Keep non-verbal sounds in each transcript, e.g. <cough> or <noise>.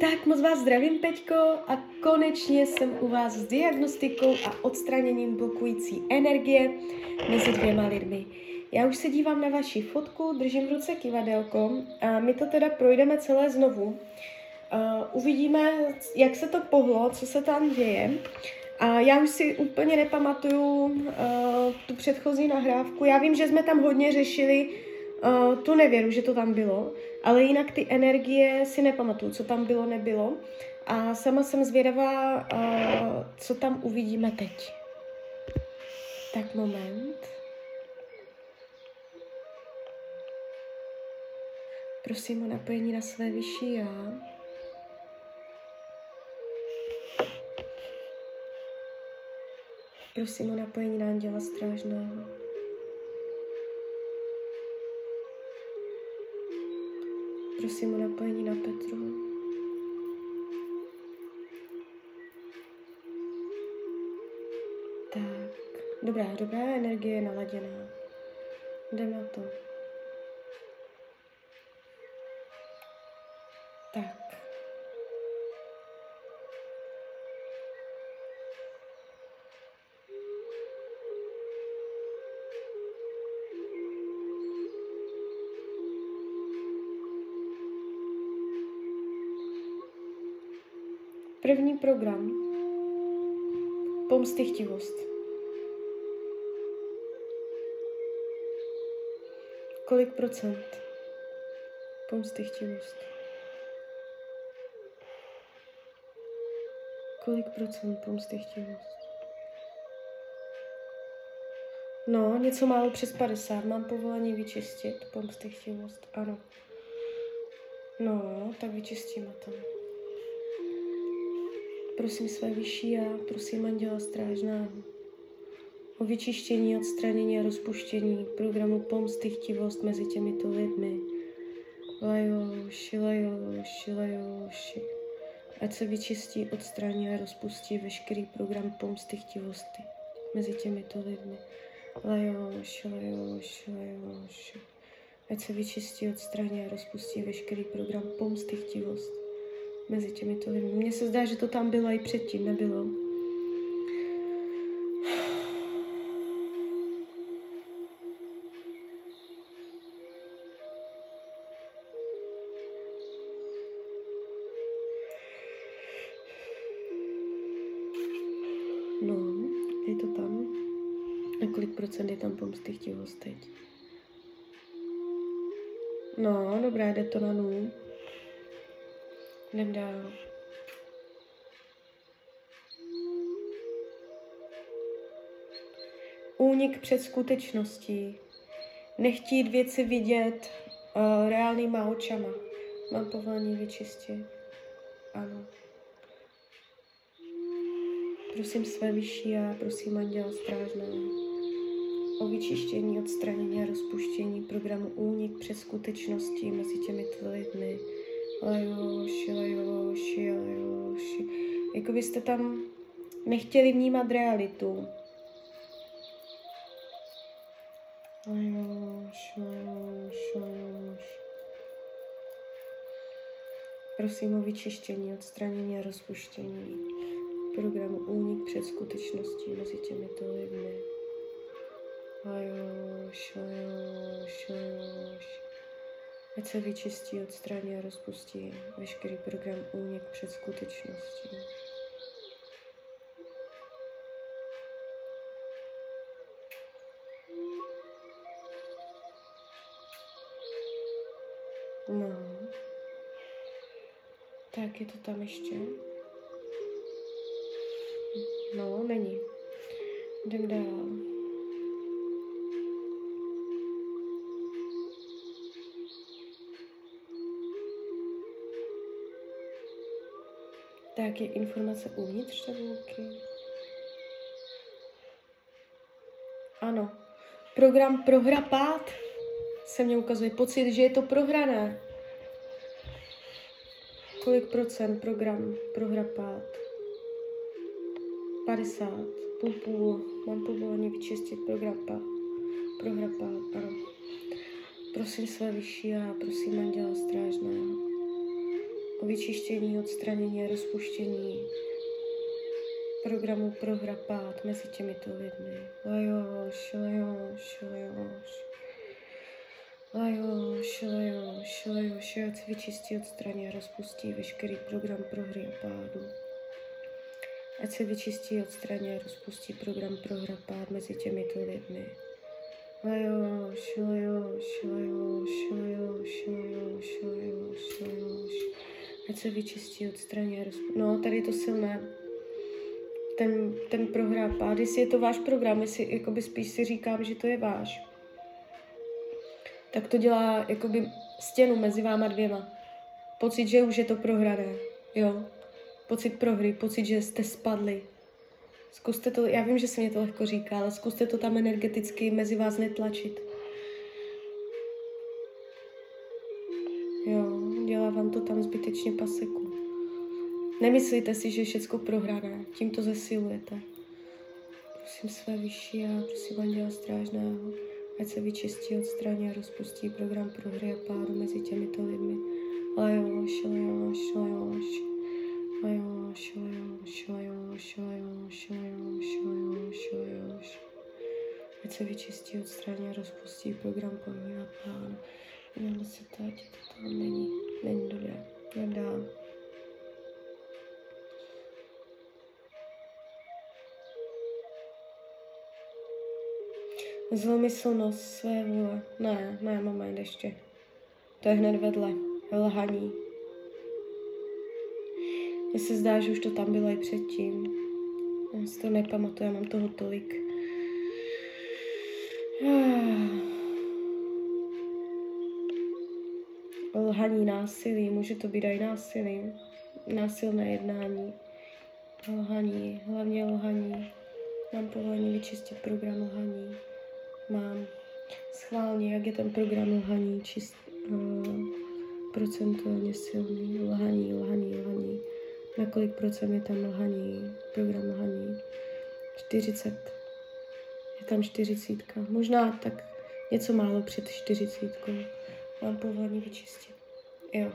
Tak moc vás zdravím, Peťko, a konečně jsem u vás s diagnostikou a odstraněním blokující energie mezi dvěma lidmi. Já už se dívám na vaši fotku, držím v ruce kivadelko a my to teda projdeme celé znovu. Uh, uvidíme, jak se to pohlo, co se tam děje. A já už si úplně nepamatuju uh, tu předchozí nahrávku. Já vím, že jsme tam hodně řešili uh, tu nevěru, že to tam bylo, ale jinak ty energie si nepamatuju, co tam bylo, nebylo. A sama jsem zvědavá, uh, co tam uvidíme teď. Tak moment. Prosím o napojení na své vyšší já. Prosím o napojení na anděla strážného. Prosím o napojení na Petru. Tak, dobrá, dobrá energie je naladěná. Jdem na to. Program. Pomstychtivost. Kolik procent? Pomstychtivost. Kolik procent pomstychtivost? No, něco málo přes 50. Mám povolení vyčistit pomstychtivost. Ano. No, tak vyčistíme to. Prosím své vyšší já, prosím Anděla Strážného o vyčištění, odstranění a rozpuštění programu pomsty chtivost mezi těmito lidmi. Lajoši, lajoši, lajoši. Ať se vyčistí, odstraní a rozpustí veškerý program pomsty chtivosti mezi těmito lidmi. Lajoši, lajoši, lajoši. Ať se vyčistí, odstraní a rozpustí veškerý program pomsty chtivosti mezi těmito lidmi. Mně se zdá, že to tam bylo i předtím, nebylo. No, je to tam. A kolik procent je tam pomsty chtivost teď? No, dobrá, jde to na nul. Jdem dál. Únik před skutečností. Nechtít věci vidět uh, reálnýma očama. Mám povolení vyčistit. Ano. Prosím své vyšší a prosím anděla strážného o vyčištění, odstranění a rozpuštění programu Únik před skutečností mezi těmito lidmi lajoši, lajoši, lajoši. Jako byste tam nechtěli vnímat realitu. Lajoš, lajoš, lajoš. Prosím o vyčištění, odstranění a rozpuštění programu Únik před skutečností mezi těmito lidmi. Lajoš, lajoš, lajoš. Ať se vyčistí, odstraní a rozpustí veškerý program únik před skutečností. No. Tak je to tam ještě. No, není. Jdem dál. Tak je informace uvnitř tabulky. Ano. Program prohra pád se mně ukazuje pocit, že je to prohrané. Kolik procent program prohra pád? 50. Půl půl. Mám povolení vyčistit program pád. Prohra pád, ano. Prosím své vyšší a prosím anděla strážného vyčištění, odstranění a rozpuštění programu pro hrapát mezi těmito lidmi. Lajoš, lajoš, lajoš. Lajoš, lajoš, lajoš, ať vyčistí, odstraní a rozpustí veškerý program pro hry a pádu. Ať se vyčistí, odstraní a rozpustí program pro hra pád mezi těmito lidmi. Lajoš, lajoš, lajoš, lajoš, lajoš, lajoš, lajoš. Ať se vyčistí, a rozpustí. No, tady je to silné ten, ten program pád, jestli je to váš program, jestli jakoby spíš si říkám, že to je váš, tak to dělá jakoby stěnu mezi váma dvěma. Pocit, že už je to prohrané, jo. Pocit prohry, pocit, že jste spadli. Zkuste to, já vím, že se mě to lehko říká, ale zkuste to tam energeticky mezi vás netlačit. vám to tam zbytečně paseku. Nemyslíte si, že je všechno prohrané, tím to zesilujete. Prosím své vyšší a prosím Anděla Strážného, ať se vyčistí, od strany a rozpustí program prohry a pádu mezi těmito lidmi. Lajoš, lajoš, lajoš. Lajoš, lajoš, lajoš, lajoš, lajoš, lajoš, lajoš. Ať se vyčistí, od strany a rozpustí program prohry a pádu. Jenom se to, ať to tam není není dobré. Jdem dál. Zlomyslnost své vůle. Ne, ne, moment ještě. To je hned vedle. Lhaní. Mně se zdá, že už to tam bylo i předtím. Já si to nepamatuju, mám toho tolik. Lhaní, násilí, může to být i násilí. Násilné jednání. Lhaní, hlavně lhaní. Mám povolení vyčistit program lhaní mám schválně, jak je ten program lhaní čist, uh, procentuálně silný, lhaní, lhaní, lhaní. Na kolik procent je tam lhaní, program lhaní? 40. Je tam 40. Možná tak něco málo před 40. Mám povolení vyčistit. Jo.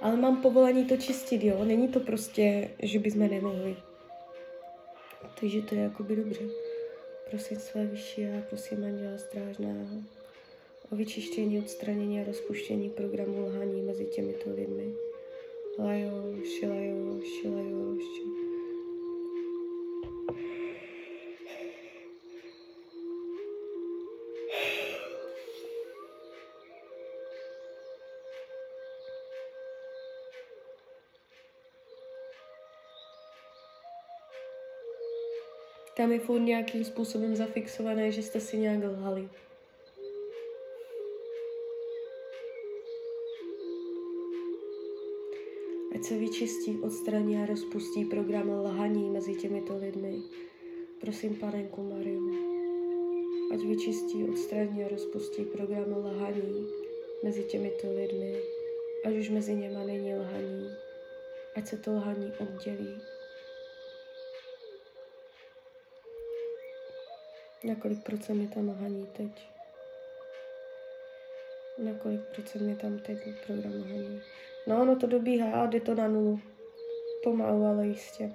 Ale mám povolení to čistit, jo. Není to prostě, že bychom nemohli. Takže to je jakoby dobře. Prosím své vyšší a prosím Anděla Strážného o vyčištění, odstranění a rozpuštění programu lhaní mezi těmito lidmi. Lajoš, lajoš, lajoš. Tam je furt nějakým způsobem zafixované, že jste si nějak lhali. Ať se vyčistí, odstraní a rozpustí program lhaní mezi těmito lidmi. Prosím, panenku Mariu, ať vyčistí, odstraní a rozpustí program lhaní mezi těmito lidmi, ať už mezi něma není lhaní, ať se to lhaní oddělí Na kolik procent je tam haní teď? Na kolik procent je tam teď program haní? No, ono to dobíhá a jde to na nulu. Pomalu, ale jistě.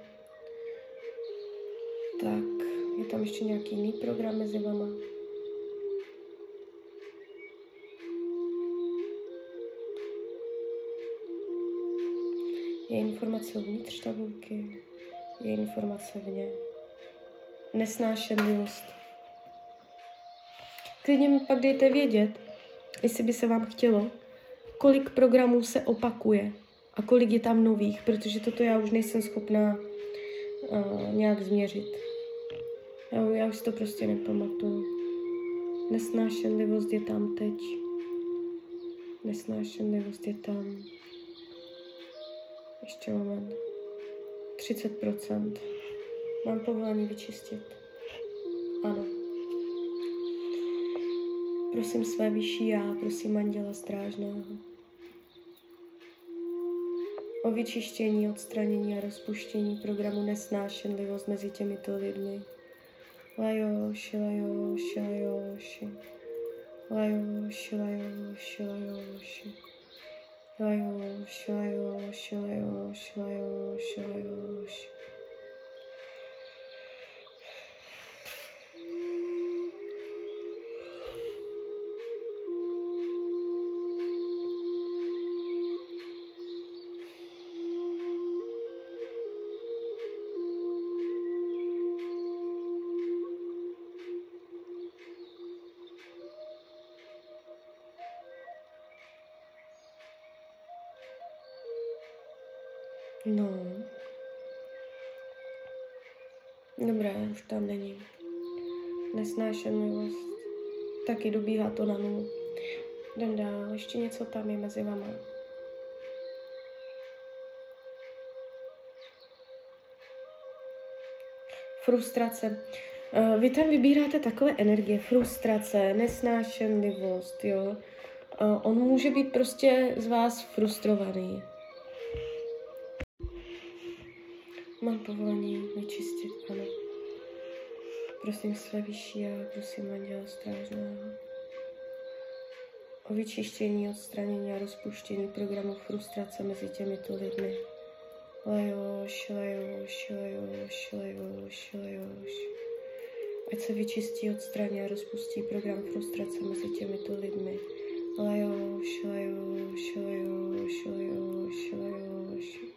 Tak, je tam ještě nějaký jiný program mezi vama? Je informace uvnitř tabulky, je informace vně. Nesnášenlivost. Klidně mi pak dejte vědět, jestli by se vám chtělo, kolik programů se opakuje a kolik je tam nových, protože toto já už nejsem schopná uh, nějak změřit. Já, já už to prostě nepamatuju. Nesnášenlivost je tam teď. Nesnášenlivost je tam. Ještě moment. 30%. Mám povolení vyčistit. Ano. Prosím své vyšší já, prosím Anděla Strážného o vyčištění, odstranění a rozpuštění programu nesnášenlivost mezi těmito lidmi. Lajoši, lajoši, lajoši. Lajoši, lajoši, lajoši. Lajoš, lajoš, lajoš, lajoš, lajoš. No. Dobré, už tam není. Nesnášenlivost. Taky dobíhá to na nulu. Jdem dál, ještě něco tam je mezi vama. Frustrace. Uh, vy tam vybíráte takové energie, frustrace, nesnášenlivost, jo. Uh, on může být prostě z vás frustrovaný. Mám povolení vyčistit, ano. Prosím své vyšší a prosím anděla strážného o vyčištění, odstranění a rozpuštění programu frustrace mezi těmito lidmi. Lajoš, lajoš, lajoš, lajoš, lajoš. Ať se vyčistí, odstraní a rozpustí program frustrace mezi těmito lidmi. Lajoš, lajoš, lajoš, lajoš, lajoš.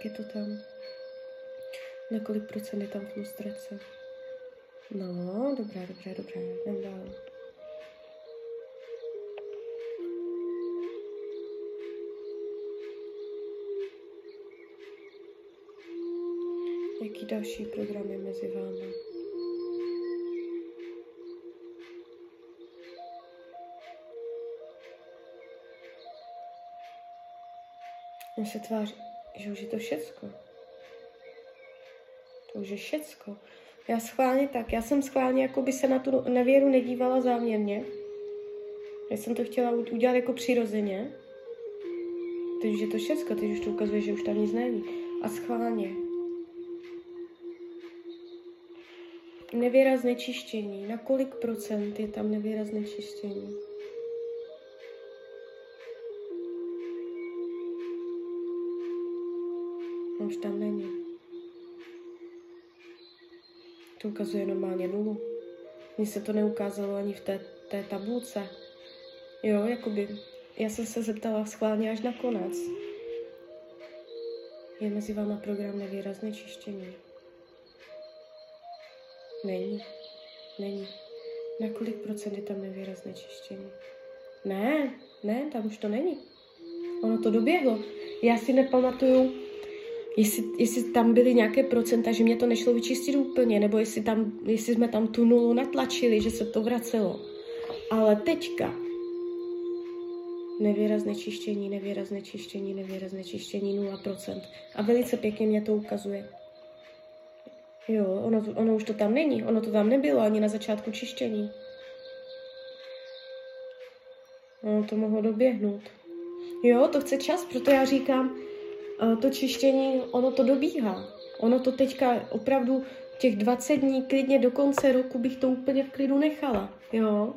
Jak je to tam? Na kolik procent je tam frustrace? No, dobré, dobré, dobré. Jdem dál. Jaký další programy mezi vámi? Se tváří, že už je to všecko. To už je všecko. Já schválně tak, já jsem schválně jako by se na tu nevěru nedívala záměrně. Já jsem to chtěla udělat jako přirozeně. Teď už je to všecko, teď už to ukazuje, že už tam nic není. A schválně. Nevěra znečištění. Na kolik procent je tam nevěra znečištění? Už tam není. To ukazuje normálně nulu. Mně se to neukázalo ani v té, té tabulce. Jo, jakoby, já jsem se zeptala schválně až na konec. Je mezi váma program nevýrazné čištění? Není. Není. Na kolik procent je tam nevýrazné čištění? Ne, ne, tam už to není. Ono to doběhlo. Já si nepamatuju, jestli, jestli tam byly nějaké procenta, že mě to nešlo vyčistit úplně, nebo jestli, tam, jestli jsme tam tu nulu natlačili, že se to vracelo. Ale teďka nevýrazné čištění, nevýrazné čištění, nevýrazné čištění 0%. A velice pěkně mě to ukazuje. Jo, ono, ono už to tam není, ono to tam nebylo ani na začátku čištění. Ono to mohlo doběhnout. Jo, to chce čas, proto já říkám, to čištění, ono to dobíhá. Ono to teďka opravdu těch 20 dní, klidně do konce roku bych to úplně v klidu nechala, jo.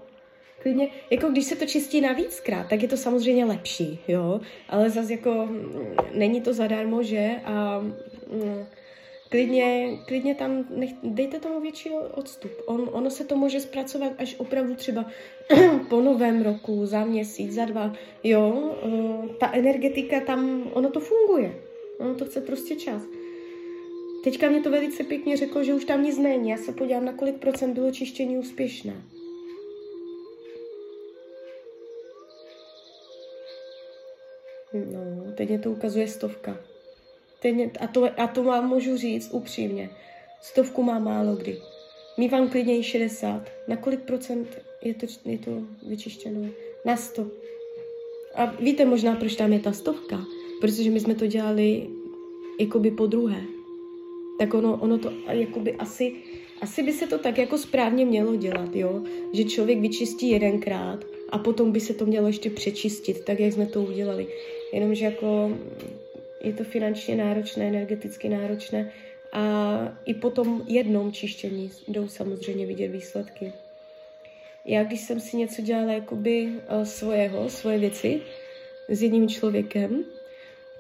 Klidně, jako když se to čistí navíckrát, tak je to samozřejmě lepší, jo. Ale zase jako mm, není to zadarmo, že? A mm, klidně, klidně tam nech, dejte tomu větší odstup. On, ono se to může zpracovat až opravdu třeba <clears throat> po novém roku, za měsíc, za dva. Jo, ta energetika tam, ono to funguje. Ono to chce prostě čas. Teďka mě to velice pěkně řeklo, že už tam nic není. Já se podívám, na kolik procent bylo čištění úspěšné. No, teď mě to ukazuje stovka. Teď, a, to, a to vám můžu říct upřímně. Stovku má málo kdy. Mívám klidně i 60. Na kolik procent je to, je to vyčištěno? Na 100. A víte možná, proč tam je ta stovka? Protože my jsme to dělali jakoby po druhé. Tak ono, ono to jakoby asi, asi by se to tak jako správně mělo dělat, jo? Že člověk vyčistí jedenkrát a potom by se to mělo ještě přečistit, tak jak jsme to udělali. Jenomže jako je to finančně náročné, energeticky náročné a i po tom jednom čištění jdou samozřejmě vidět výsledky. Já když jsem si něco dělala jakoby uh, svého, svoje věci s jedním člověkem,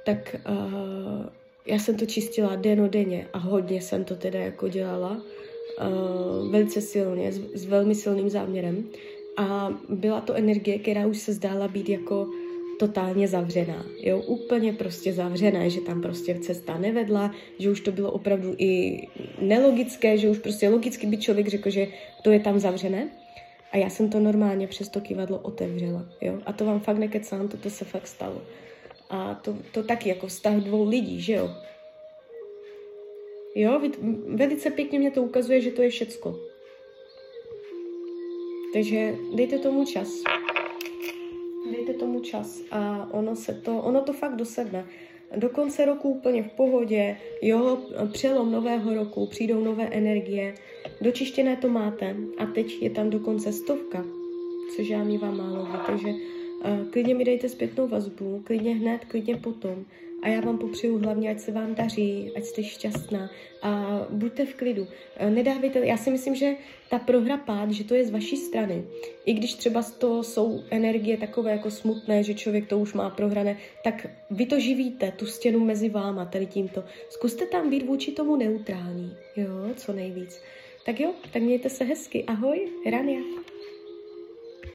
tak uh, já jsem to čistila denně a hodně jsem to teda jako dělala uh, velice silně, s, s velmi silným záměrem a byla to energie, která už se zdála být jako totálně zavřená, jo, úplně prostě zavřená, že tam prostě cesta nevedla, že už to bylo opravdu i nelogické, že už prostě logicky by člověk řekl, že to je tam zavřené. A já jsem to normálně přes to kivadlo otevřela, jo. A to vám fakt nekecám, toto se fakt stalo. A to, to taky jako vztah dvou lidí, že jo. Jo, velice pěkně mě to ukazuje, že to je všecko. Takže dejte tomu čas. Čas a ono se to, ono to fakt dosedne. Do konce roku úplně v pohodě, jo, přelom nového roku, přijdou nové energie, dočištěné to máte a teď je tam dokonce stovka, což já mývám málo, takže uh, klidně mi dejte zpětnou vazbu, klidně hned, klidně potom a já vám popřeju hlavně, ať se vám daří, ať jste šťastná a buďte v klidu. Eh, nedávejte, já si myslím, že ta prohra pád, že to je z vaší strany. I když třeba to jsou energie takové jako smutné, že člověk to už má prohrané, tak vy to živíte, tu stěnu mezi váma, tady tímto. Zkuste tam být vůči tomu neutrální, jo, co nejvíc. Tak jo, tak mějte se hezky. Ahoj, Rania.